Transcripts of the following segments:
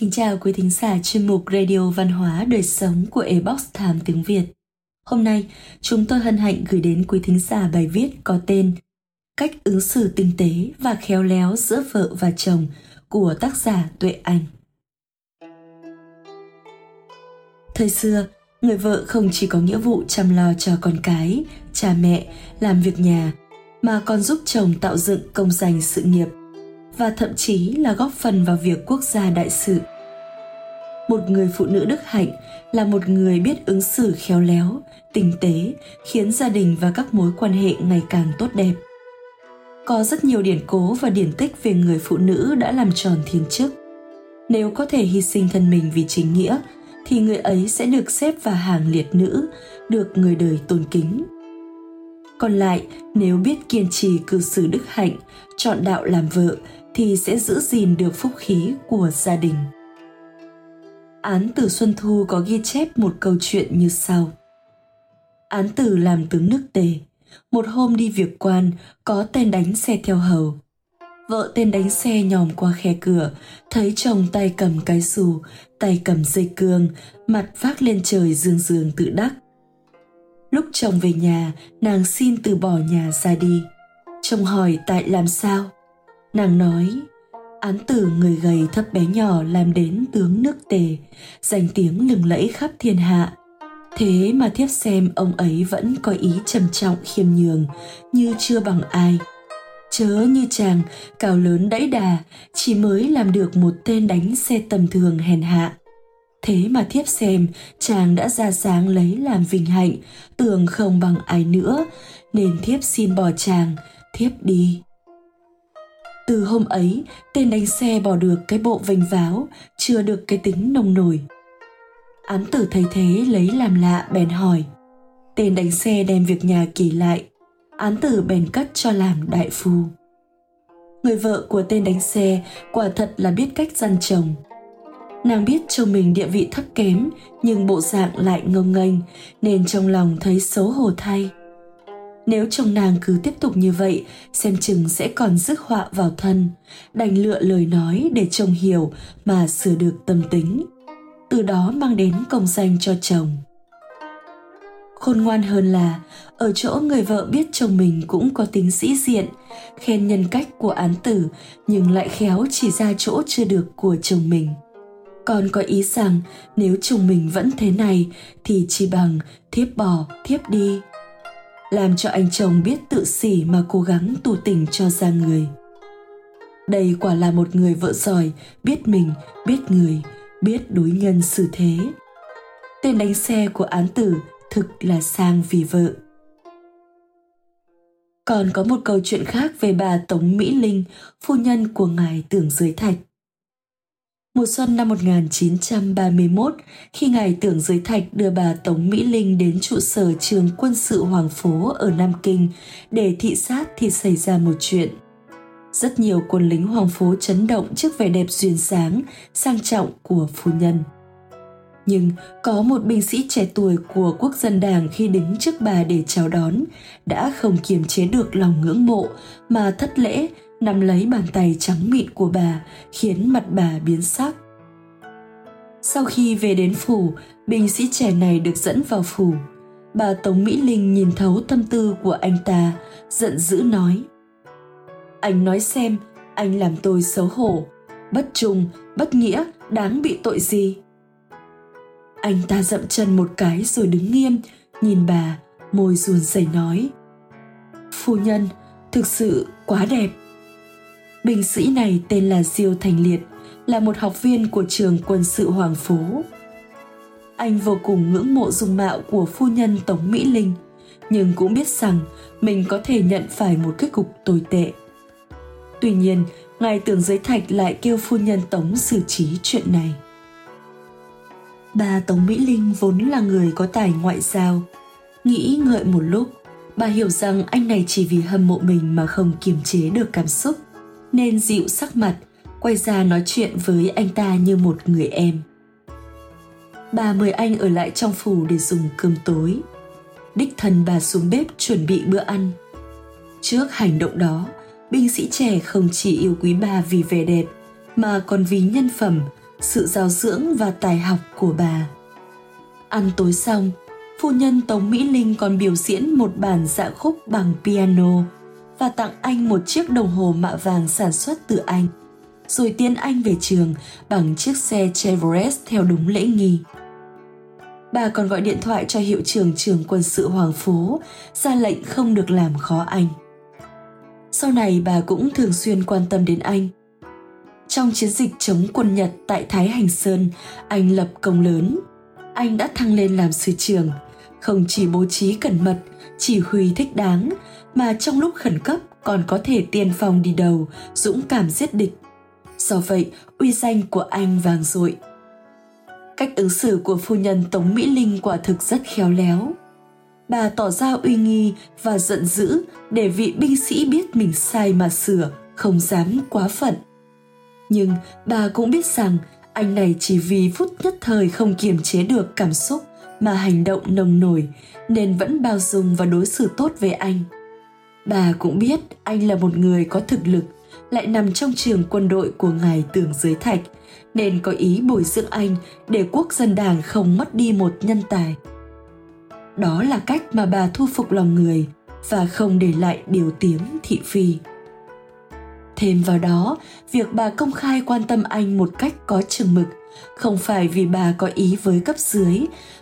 Kính chào quý thính giả chuyên mục Radio Văn hóa Đời Sống của Ebox Thám tiếng Việt. Hôm nay, chúng tôi hân hạnh gửi đến quý thính giả bài viết có tên Cách ứng xử tinh tế và khéo léo giữa vợ và chồng của tác giả Tuệ Anh. Thời xưa, người vợ không chỉ có nghĩa vụ chăm lo cho con cái, cha mẹ, làm việc nhà, mà còn giúp chồng tạo dựng công danh sự nghiệp và thậm chí là góp phần vào việc quốc gia đại sự. Một người phụ nữ đức hạnh là một người biết ứng xử khéo léo, tinh tế, khiến gia đình và các mối quan hệ ngày càng tốt đẹp. Có rất nhiều điển cố và điển tích về người phụ nữ đã làm tròn thiên chức. Nếu có thể hy sinh thân mình vì chính nghĩa, thì người ấy sẽ được xếp vào hàng liệt nữ, được người đời tôn kính. Còn lại, nếu biết kiên trì cư xử đức hạnh, chọn đạo làm vợ thì sẽ giữ gìn được phúc khí của gia đình. Án tử Xuân Thu có ghi chép một câu chuyện như sau. Án tử làm tướng nước tề, một hôm đi việc quan có tên đánh xe theo hầu. Vợ tên đánh xe nhòm qua khe cửa, thấy chồng tay cầm cái xù, tay cầm dây cương, mặt vác lên trời dương dương tự đắc. Lúc chồng về nhà, nàng xin từ bỏ nhà ra đi. Chồng hỏi tại làm sao? Nàng nói, án tử người gầy thấp bé nhỏ làm đến tướng nước tề, danh tiếng lừng lẫy khắp thiên hạ. Thế mà thiếp xem ông ấy vẫn có ý trầm trọng khiêm nhường, như chưa bằng ai. Chớ như chàng, cao lớn đẫy đà, chỉ mới làm được một tên đánh xe tầm thường hèn hạ. Thế mà thiếp xem, chàng đã ra sáng lấy làm vinh hạnh, tưởng không bằng ai nữa, nên thiếp xin bỏ chàng, thiếp đi. Từ hôm ấy, tên đánh xe bỏ được cái bộ vênh váo, chưa được cái tính nông nổi. ám tử thấy thế lấy làm lạ bèn hỏi. Tên đánh xe đem việc nhà kể lại, án tử bèn cất cho làm đại phu. Người vợ của tên đánh xe quả thật là biết cách gian chồng. Nàng biết chồng mình địa vị thấp kém nhưng bộ dạng lại ngông nghênh nên trong lòng thấy xấu hổ thay. Nếu chồng nàng cứ tiếp tục như vậy, xem chừng sẽ còn rước họa vào thân, đành lựa lời nói để chồng hiểu mà sửa được tâm tính. Từ đó mang đến công danh cho chồng. Khôn ngoan hơn là, ở chỗ người vợ biết chồng mình cũng có tính sĩ diện, khen nhân cách của án tử nhưng lại khéo chỉ ra chỗ chưa được của chồng mình. Còn có ý rằng nếu chồng mình vẫn thế này thì chỉ bằng thiếp bỏ thiếp đi làm cho anh chồng biết tự sỉ mà cố gắng tu tỉnh cho ra người. Đây quả là một người vợ giỏi, biết mình, biết người, biết đối nhân xử thế. Tên đánh xe của án tử thực là sang vì vợ. Còn có một câu chuyện khác về bà Tống Mỹ Linh, phu nhân của ngài Tưởng Giới Thạch. Mùa xuân năm 1931, khi ngài Tưởng Giới Thạch đưa bà Tống Mỹ Linh đến trụ sở trường quân sự Hoàng Phố ở Nam Kinh để thị sát thì xảy ra một chuyện. Rất nhiều quân lính Hoàng Phố chấn động trước vẻ đẹp duyên sáng, sang trọng của phu nhân. Nhưng có một binh sĩ trẻ tuổi của quốc dân đảng khi đứng trước bà để chào đón đã không kiềm chế được lòng ngưỡng mộ mà thất lễ nắm lấy bàn tay trắng mịn của bà, khiến mặt bà biến sắc. Sau khi về đến phủ, binh sĩ trẻ này được dẫn vào phủ. Bà tống mỹ linh nhìn thấu tâm tư của anh ta, giận dữ nói, anh nói xem, anh làm tôi xấu hổ, bất trung, bất nghĩa, đáng bị tội gì? Anh ta dậm chân một cái rồi đứng nghiêm, nhìn bà, môi run rẩy nói, phu nhân, thực sự quá đẹp. Binh sĩ này tên là Diêu Thành Liệt, là một học viên của trường quân sự Hoàng Phố. Anh vô cùng ngưỡng mộ dung mạo của phu nhân Tống Mỹ Linh, nhưng cũng biết rằng mình có thể nhận phải một kết cục tồi tệ. Tuy nhiên, ngài tưởng giới thạch lại kêu phu nhân Tống xử trí chuyện này. Bà Tống Mỹ Linh vốn là người có tài ngoại giao. Nghĩ ngợi một lúc, bà hiểu rằng anh này chỉ vì hâm mộ mình mà không kiềm chế được cảm xúc nên dịu sắc mặt quay ra nói chuyện với anh ta như một người em. Bà mời anh ở lại trong phủ để dùng cơm tối. Đích thân bà xuống bếp chuẩn bị bữa ăn. Trước hành động đó binh sĩ trẻ không chỉ yêu quý bà vì vẻ đẹp mà còn vì nhân phẩm sự giáo dưỡng và tài học của bà. Ăn tối xong, phu nhân Tống Mỹ Linh còn biểu diễn một bản dạ khúc bằng piano và tặng anh một chiếc đồng hồ mạ vàng sản xuất từ Anh, rồi tiến anh về trường bằng chiếc xe Chevrolet theo đúng lễ nghi. Bà còn gọi điện thoại cho hiệu trưởng trường quân sự Hoàng Phố, ra lệnh không được làm khó anh. Sau này bà cũng thường xuyên quan tâm đến anh. Trong chiến dịch chống quân Nhật tại Thái Hành Sơn, anh lập công lớn. Anh đã thăng lên làm sư trưởng, không chỉ bố trí cẩn mật, chỉ huy thích đáng, mà trong lúc khẩn cấp còn có thể tiên phong đi đầu, dũng cảm giết địch. Do vậy, uy danh của anh vàng dội. Cách ứng xử của phu nhân Tống Mỹ Linh quả thực rất khéo léo. Bà tỏ ra uy nghi và giận dữ để vị binh sĩ biết mình sai mà sửa, không dám quá phận. Nhưng bà cũng biết rằng anh này chỉ vì phút nhất thời không kiềm chế được cảm xúc mà hành động nồng nổi nên vẫn bao dung và đối xử tốt với anh. Bà cũng biết anh là một người có thực lực, lại nằm trong trường quân đội của ngài Tưởng Giới Thạch, nên có ý bồi dưỡng anh để quốc dân đảng không mất đi một nhân tài. Đó là cách mà bà thu phục lòng người và không để lại điều tiếng thị phi. Thêm vào đó, việc bà công khai quan tâm anh một cách có chừng mực không phải vì bà có ý với cấp dưới,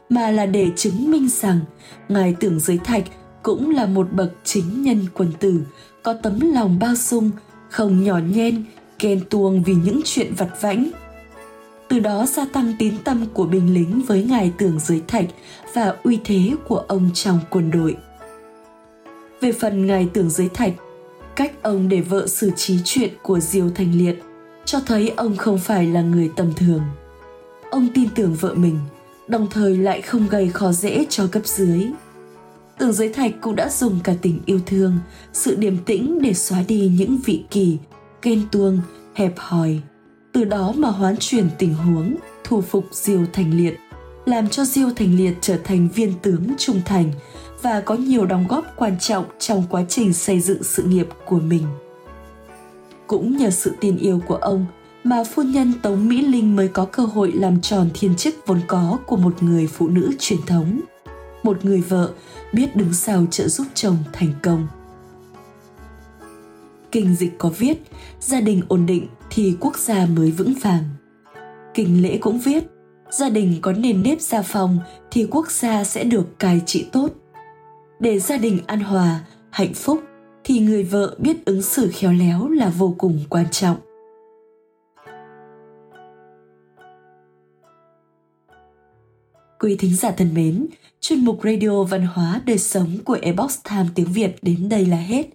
mà là để chứng minh rằng ngài tưởng giới thạch cũng là một bậc chính nhân quân tử, có tấm lòng bao dung, không nhỏ nhen, ghen tuông vì những chuyện vặt vãnh. Từ đó gia tăng tín tâm của binh lính với ngài tưởng giới thạch và uy thế của ông trong quân đội. Về phần ngài tưởng giới thạch, cách ông để vợ xử trí chuyện của diêu thành liệt cho thấy ông không phải là người tầm thường. Ông tin tưởng vợ mình, đồng thời lại không gây khó dễ cho cấp dưới. Tưởng giới thạch cũng đã dùng cả tình yêu thương, sự điềm tĩnh để xóa đi những vị kỳ, ghen tuông, hẹp hòi. Từ đó mà hoán chuyển tình huống, thu phục diêu thành liệt, làm cho diêu thành liệt trở thành viên tướng trung thành và có nhiều đóng góp quan trọng trong quá trình xây dựng sự nghiệp của mình cũng nhờ sự tin yêu của ông mà phu nhân Tống Mỹ Linh mới có cơ hội làm tròn thiên chức vốn có của một người phụ nữ truyền thống. Một người vợ biết đứng sau trợ giúp chồng thành công. Kinh dịch có viết, gia đình ổn định thì quốc gia mới vững vàng. Kinh lễ cũng viết, gia đình có nền nếp gia phòng thì quốc gia sẽ được cai trị tốt. Để gia đình an hòa, hạnh phúc thì người vợ biết ứng xử khéo léo là vô cùng quan trọng. Quý thính giả thân mến, chuyên mục Radio Văn hóa Đời Sống của Ebox Time tiếng Việt đến đây là hết.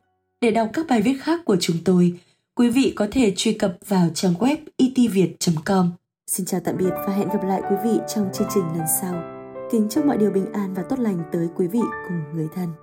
Để đọc các bài viết khác của chúng tôi, quý vị có thể truy cập vào trang web itviet.com. Xin chào tạm biệt và hẹn gặp lại quý vị trong chương trình lần sau. Kính chúc mọi điều bình an và tốt lành tới quý vị cùng người thân.